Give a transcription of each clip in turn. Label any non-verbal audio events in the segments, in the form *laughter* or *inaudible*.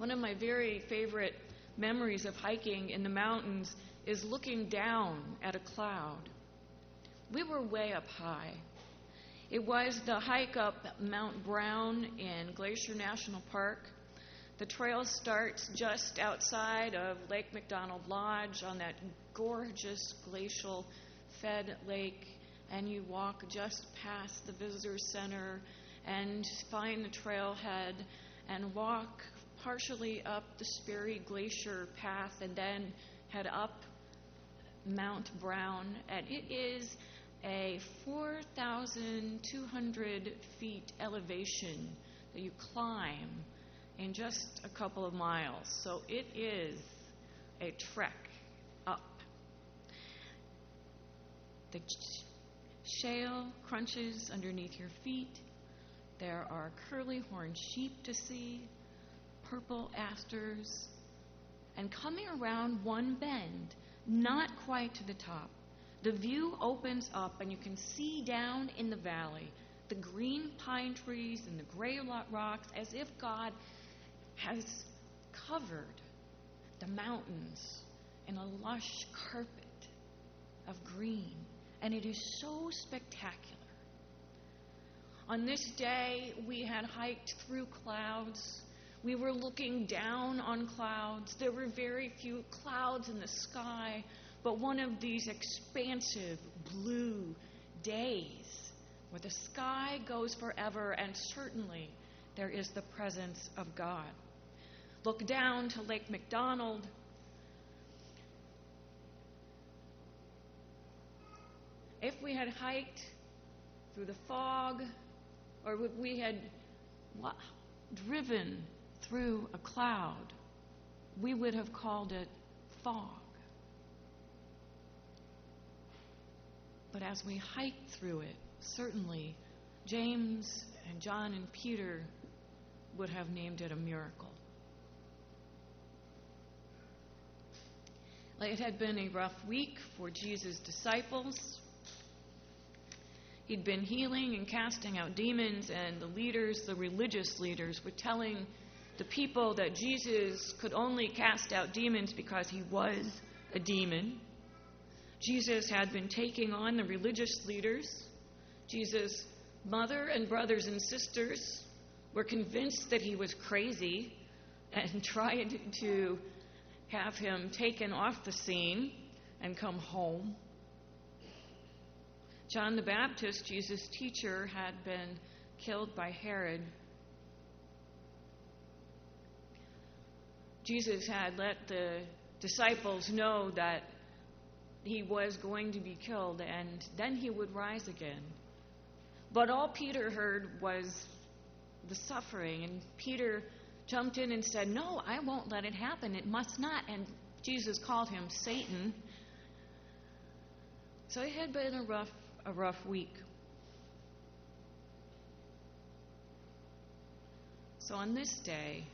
One of my very favorite memories of hiking in the mountains is looking down at a cloud. We were way up high. It was the hike up Mount Brown in Glacier National Park. The trail starts just outside of Lake McDonald Lodge on that gorgeous glacial fed lake, and you walk just past the visitor center and find the trailhead and walk partially up the Sperry Glacier path and then head up Mount Brown. And it is a 4,200 feet elevation that you climb in just a couple of miles. So it is a trek up. The shale crunches underneath your feet. There are curly horned sheep to see, purple asters, and coming around one bend, not quite to the top, the view opens up and you can see down in the valley the green pine trees and the gray rocks as if God has covered the mountains in a lush carpet of green. And it is so spectacular. On this day, we had hiked through clouds. We were looking down on clouds. There were very few clouds in the sky, but one of these expansive blue days where the sky goes forever and certainly there is the presence of God. Look down to Lake McDonald. If we had hiked through the fog, or if we had driven through a cloud, we would have called it fog. But as we hiked through it, certainly James and John and Peter would have named it a miracle. It had been a rough week for Jesus' disciples. He'd been healing and casting out demons, and the leaders, the religious leaders, were telling the people that Jesus could only cast out demons because he was a demon. Jesus had been taking on the religious leaders. Jesus' mother and brothers and sisters were convinced that he was crazy and *laughs* tried to have him taken off the scene and come home. John the Baptist, Jesus' teacher, had been killed by Herod. Jesus had let the disciples know that he was going to be killed and then he would rise again. But all Peter heard was the suffering, and Peter jumped in and said, No, I won't let it happen. It must not. And Jesus called him Satan. So it had been a rough, a rough week. So on this day,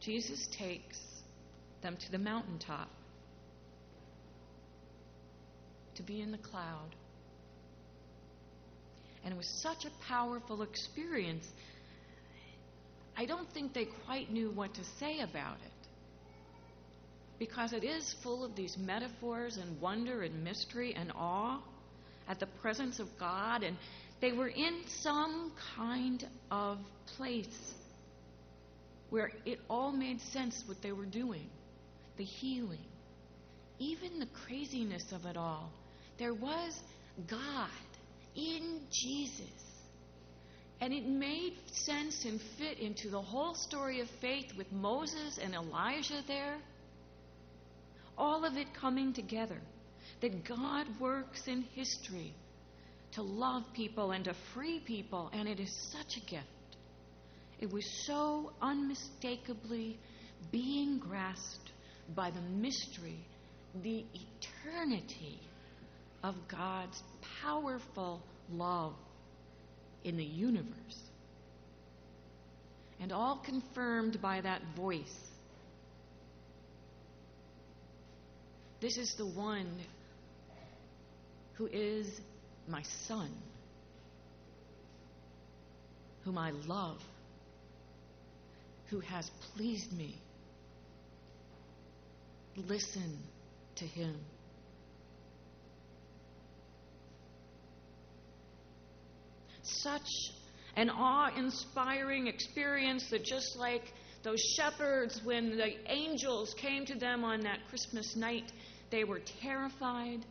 Jesus takes them to the mountaintop to be in the cloud. And it was such a powerful experience. I don't think they quite knew what to say about it. Because it is full of these metaphors and wonder and mystery and awe at the presence of God. And they were in some kind of place where it all made sense what they were doing the healing, even the craziness of it all there was God in Jesus. And it made sense and fit into the whole story of faith with Moses and Elijah there. All of it coming together. That God works in history to love people and to free people, and it is such a gift. It was so unmistakably being grasped by the mystery, the eternity of God's powerful love in the universe. And all confirmed by that voice. This is the one who is my son, whom I love. Who has pleased me. Listen to him. Such an awe inspiring experience that just like those shepherds, when the angels came to them on that Christmas night, they were terrified.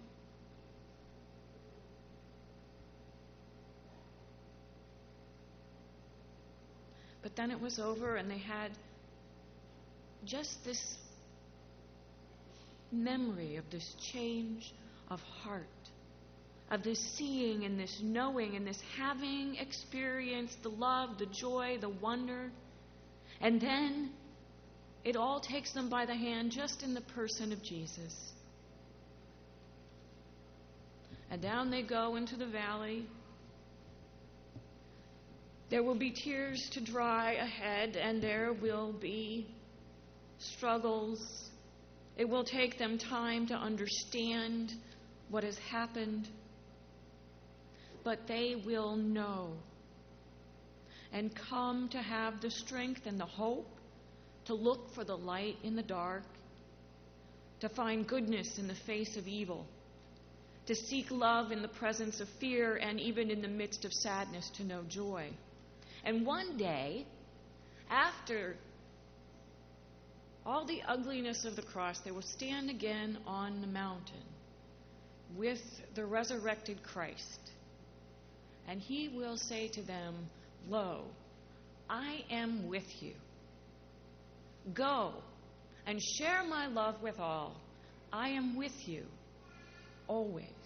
Then it was over, and they had just this memory of this change of heart, of this seeing and this knowing and this having experienced the love, the joy, the wonder. And then it all takes them by the hand just in the person of Jesus. And down they go into the valley. There will be tears to dry ahead, and there will be struggles. It will take them time to understand what has happened. But they will know and come to have the strength and the hope to look for the light in the dark, to find goodness in the face of evil, to seek love in the presence of fear, and even in the midst of sadness, to know joy. And one day, after all the ugliness of the cross, they will stand again on the mountain with the resurrected Christ. And he will say to them, Lo, I am with you. Go and share my love with all. I am with you always.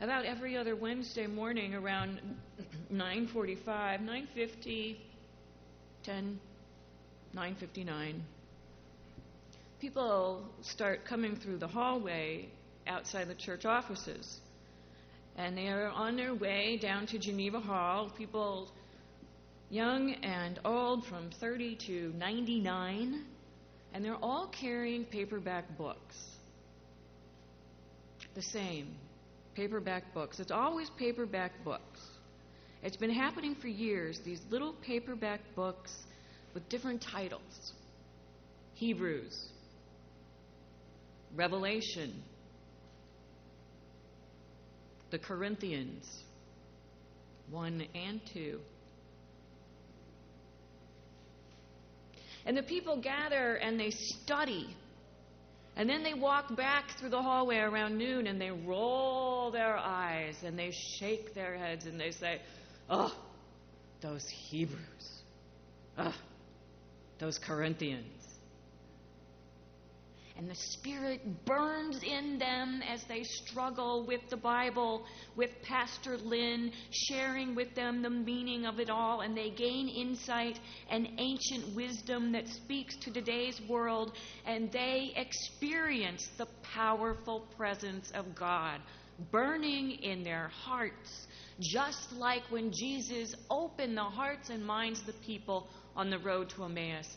About every other Wednesday morning around 9:45, 9:50, 10, 9:59, people start coming through the hallway outside the church offices. And they are on their way down to Geneva Hall. People young and old from 30 to 99. And they're all carrying paperback books. The same paperback books. It's always paperback books. It's been happening for years, these little paperback books with different titles Hebrews, Revelation, the Corinthians 1 and 2. And the people gather and they study. And then they walk back through the hallway around noon and they roll their eyes and they shake their heads and they say, Oh, those Hebrews. Oh, those Corinthians and the Spirit burns in them as they struggle with the Bible, with Pastor Lynn, sharing with them the meaning of it all, and they gain insight and ancient wisdom that speaks to today's world, and they experience the powerful presence of God burning in their hearts, just like when Jesus opened the hearts and minds of the people on the road to Emmaus.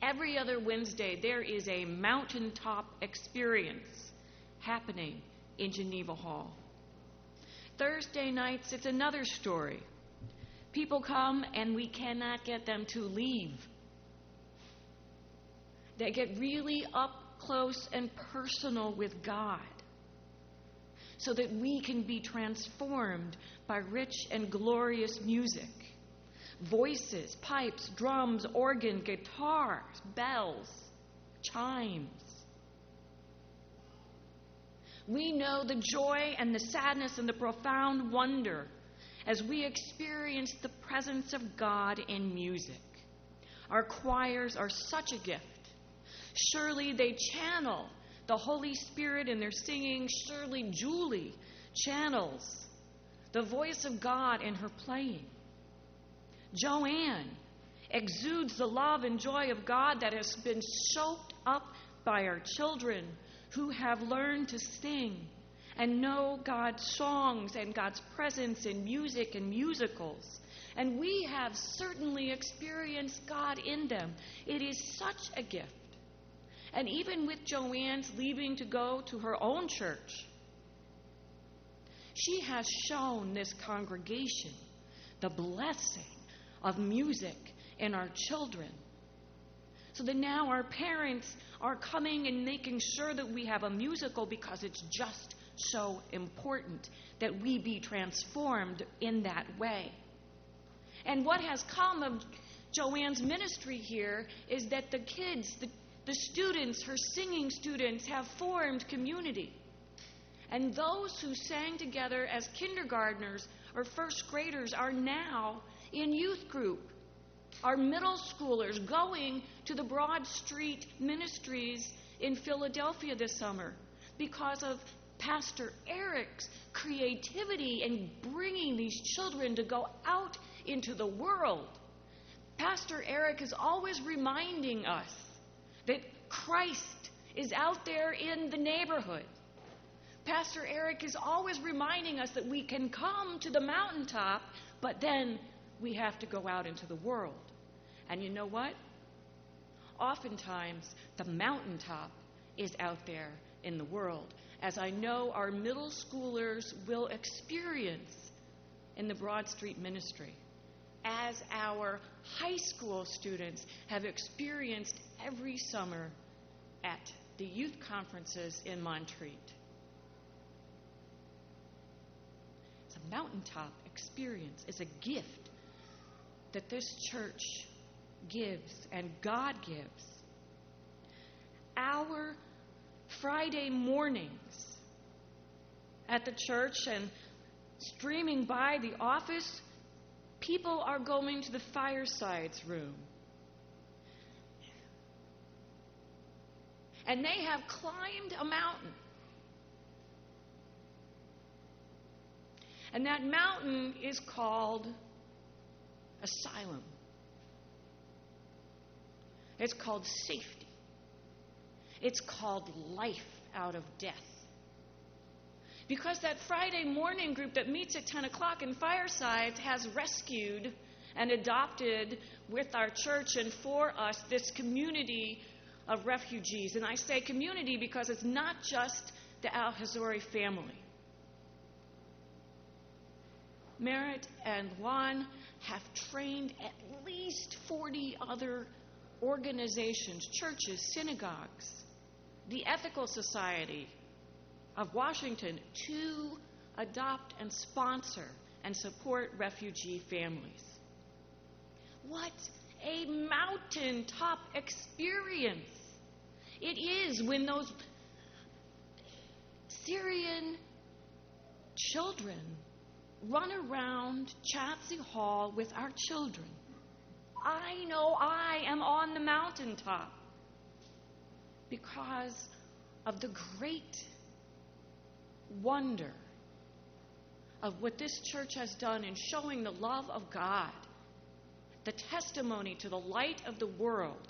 Every other Wednesday, there is a mountaintop experience happening in Geneva Hall. Thursday nights, it's another story. People come and we cannot get them to leave. They get really up close and personal with God so that we can be transformed by rich and glorious music voices, pipes, drums, organ, guitars, bells, chimes. We know the joy and the sadness and the profound wonder as we experience the presence of God in music. Our choirs are such a gift. Surely they channel the Holy Spirit in their singing. Surely Julie channels the voice of God in her playing. Joanne exudes the love and joy of God that has been soaked up by our children who have learned to sing and know God's songs and God's presence in music and musicals. And we have certainly experienced God in them. It is such a gift. And even with Joanne's leaving to go to her own church, she has shown this congregation the blessing of music in our children. So that now our parents are coming and making sure that we have a musical because it's just so important that we be transformed in that way. And what has come of Joanne's ministry here is that the kids, the, the students, her singing students, have formed community. And those who sang together as kindergartners or first graders are now in youth group. Our middle schoolers going to the Broad Street Ministries in Philadelphia this summer because of Pastor Eric's creativity in bringing these children to go out into the world. Pastor Eric is always reminding us that Christ is out there in the neighborhood. Pastor Eric is always reminding us that we can come to the mountaintop, but then we have to go out into the world. And you know what? Oftentimes, the mountaintop is out there in the world, as I know our middle schoolers will experience in the Broad Street ministry, as our high school students have experienced every summer at the youth conferences in Montreat. It's a mountaintop experience is a gift that this church gives and God gives. Our Friday mornings at the church and streaming by the office, people are going to the firesides room. And they have climbed a mountain. And that mountain is called asylum. It's called safety. It's called life out of death. Because that Friday morning group that meets at 10 o'clock in Firesides has rescued and adopted with our church and for us this community of refugees. And I say community because it's not just the Al Hazori family. Merritt and Juan have trained at least 40 other organizations, churches, synagogues, the Ethical Society of Washington to adopt and sponsor and support refugee families. What a mountaintop experience it is when those Syrian children run around Chatsey Hall with our children. I know I am on the mountaintop because of the great wonder of what this church has done in showing the love of God, the testimony to the light of the world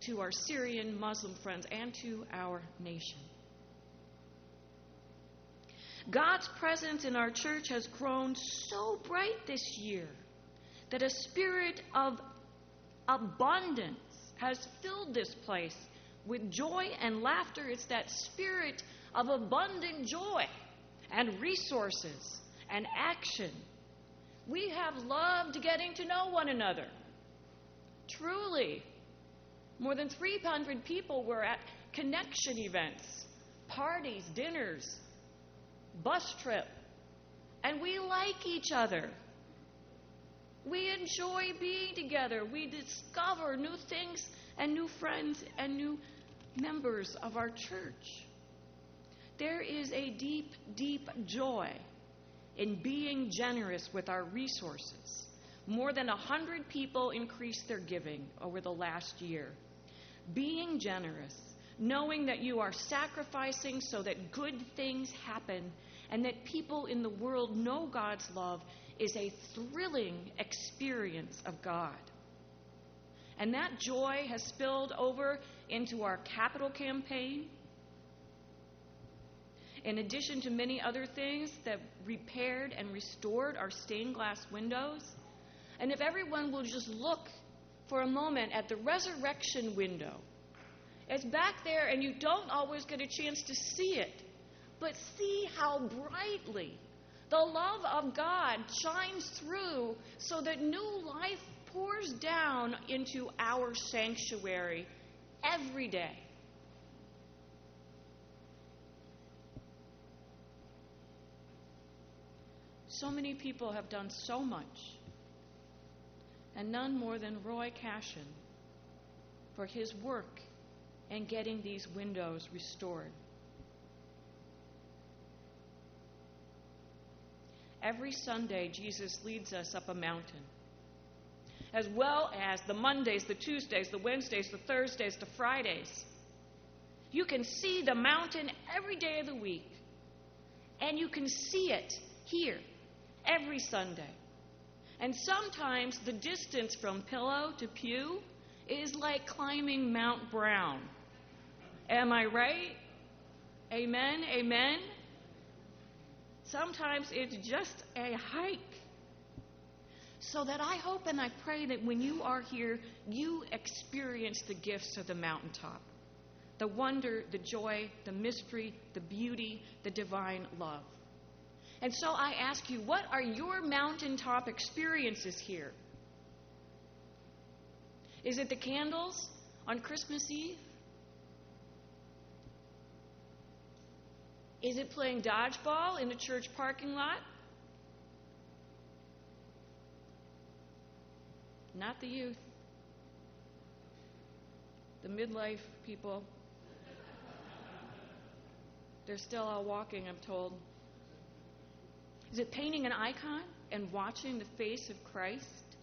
to our Syrian Muslim friends and to our nation. God's presence in our church has grown so bright this year that a spirit of abundance has filled this place with joy and laughter. It's that spirit of abundant joy and resources and action. We have loved getting to know one another. Truly, more than 300 people were at connection events, parties, dinners, bus trip. And we like each other. We enjoy being together. We discover new things and new friends and new members of our church. There is a deep, deep joy in being generous with our resources. More than 100 people increased their giving over the last year. Being generous, knowing that you are sacrificing so that good things happen and that people in the world know God's love is a thrilling experience of God. And that joy has spilled over into our capital campaign. In addition to many other things that repaired and restored our stained glass windows. And if everyone will just look for a moment at the resurrection window, it's back there and you don't always get a chance to see it but see how brightly the love of God shines through so that new life pours down into our sanctuary every day. So many people have done so much, and none more than Roy Cashin for his work in getting these windows restored. Every Sunday, Jesus leads us up a mountain, as well as the Mondays, the Tuesdays, the Wednesdays, the Thursdays, the Fridays. You can see the mountain every day of the week, and you can see it here every Sunday. And sometimes the distance from pillow to pew is like climbing Mount Brown. Am I right? Amen? Amen? Sometimes it's just a hike. So that I hope and I pray that when you are here, you experience the gifts of the mountaintop the wonder, the joy, the mystery, the beauty, the divine love. And so I ask you, what are your mountaintop experiences here? Is it the candles on Christmas Eve? Is it playing dodgeball in a church parking lot? Not the youth. The midlife people. They're still all walking, I'm told. Is it painting an icon and watching the face of Christ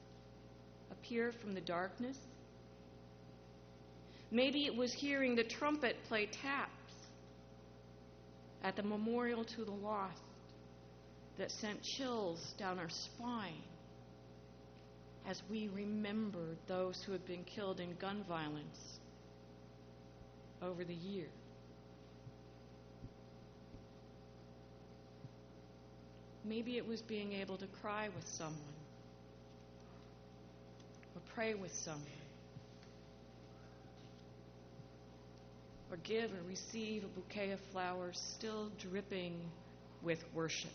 appear from the darkness? Maybe it was hearing the trumpet play taps at the memorial to the lost that sent chills down our spine as we remembered those who had been killed in gun violence over the years. Maybe it was being able to cry with someone or pray with someone or give or receive a bouquet of flowers still dripping with worship.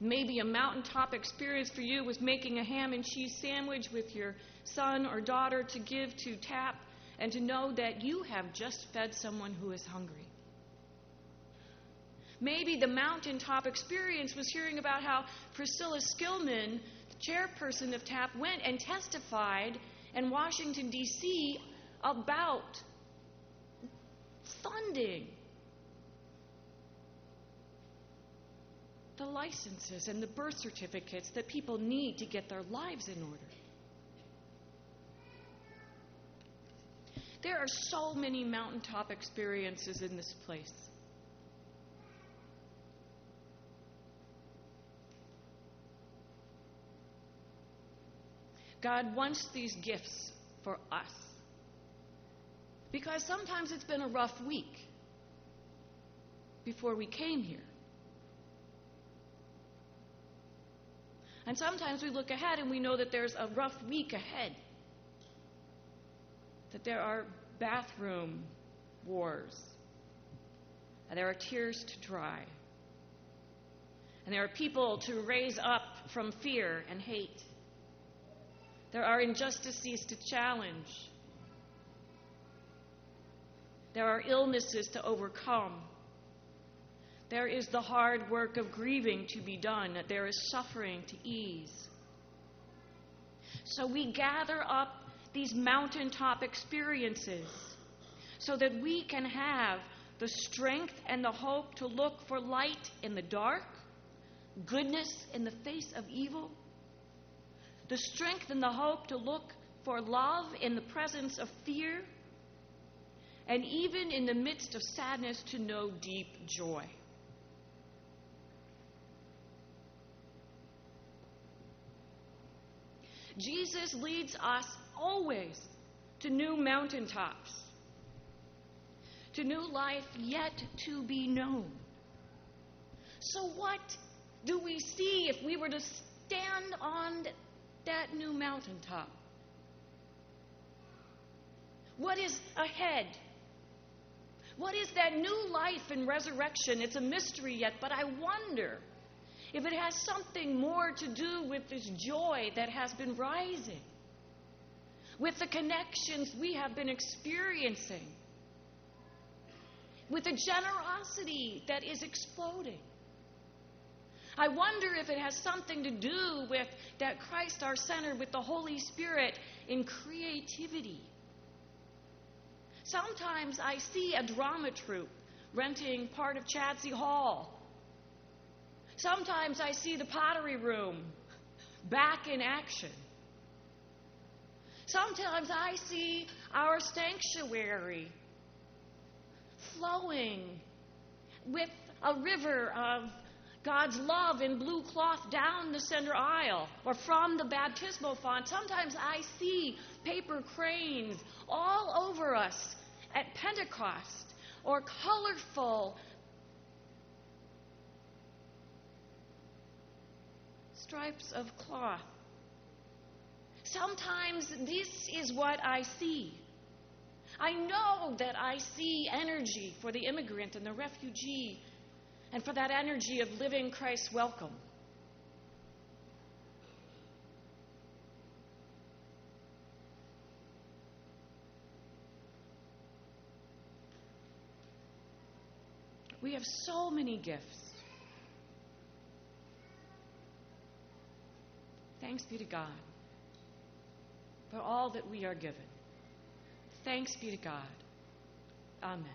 Maybe a mountaintop experience for you was making a ham and cheese sandwich with your son or daughter to give to tap and to know that you have just fed someone who is hungry. Maybe the mountaintop experience was hearing about how Priscilla Skillman, the chairperson of TAP, went and testified in Washington, D.C. about funding the licenses and the birth certificates that people need to get their lives in order. There are so many mountaintop experiences in this place. God wants these gifts for us. Because sometimes it's been a rough week before we came here. And sometimes we look ahead and we know that there's a rough week ahead. That there are bathroom wars. And there are tears to dry. And there are people to raise up from fear and hate. There are injustices to challenge. There are illnesses to overcome. There is the hard work of grieving to be done. There is suffering to ease. So we gather up these mountaintop experiences so that we can have the strength and the hope to look for light in the dark, goodness in the face of evil, the strength and the hope to look for love in the presence of fear, and even in the midst of sadness to know deep joy. Jesus leads us always to new mountaintops, to new life yet to be known. So, what do we see if we were to stand on that new mountaintop? What is ahead? What is that new life and resurrection? It's a mystery yet, but I wonder if it has something more to do with this joy that has been rising, with the connections we have been experiencing, with the generosity that is exploding. I wonder if it has something to do with that Christ our center, with the Holy Spirit in creativity. Sometimes I see a drama troupe renting part of Chadsey Hall Sometimes I see the pottery room back in action. Sometimes I see our sanctuary flowing with a river of God's love in blue cloth down the center aisle or from the baptismal font. Sometimes I see paper cranes all over us at Pentecost or colorful stripes of cloth. Sometimes this is what I see. I know that I see energy for the immigrant and the refugee and for that energy of living Christ's welcome. We have so many gifts. Thanks be to God for all that we are given. Thanks be to God. Amen.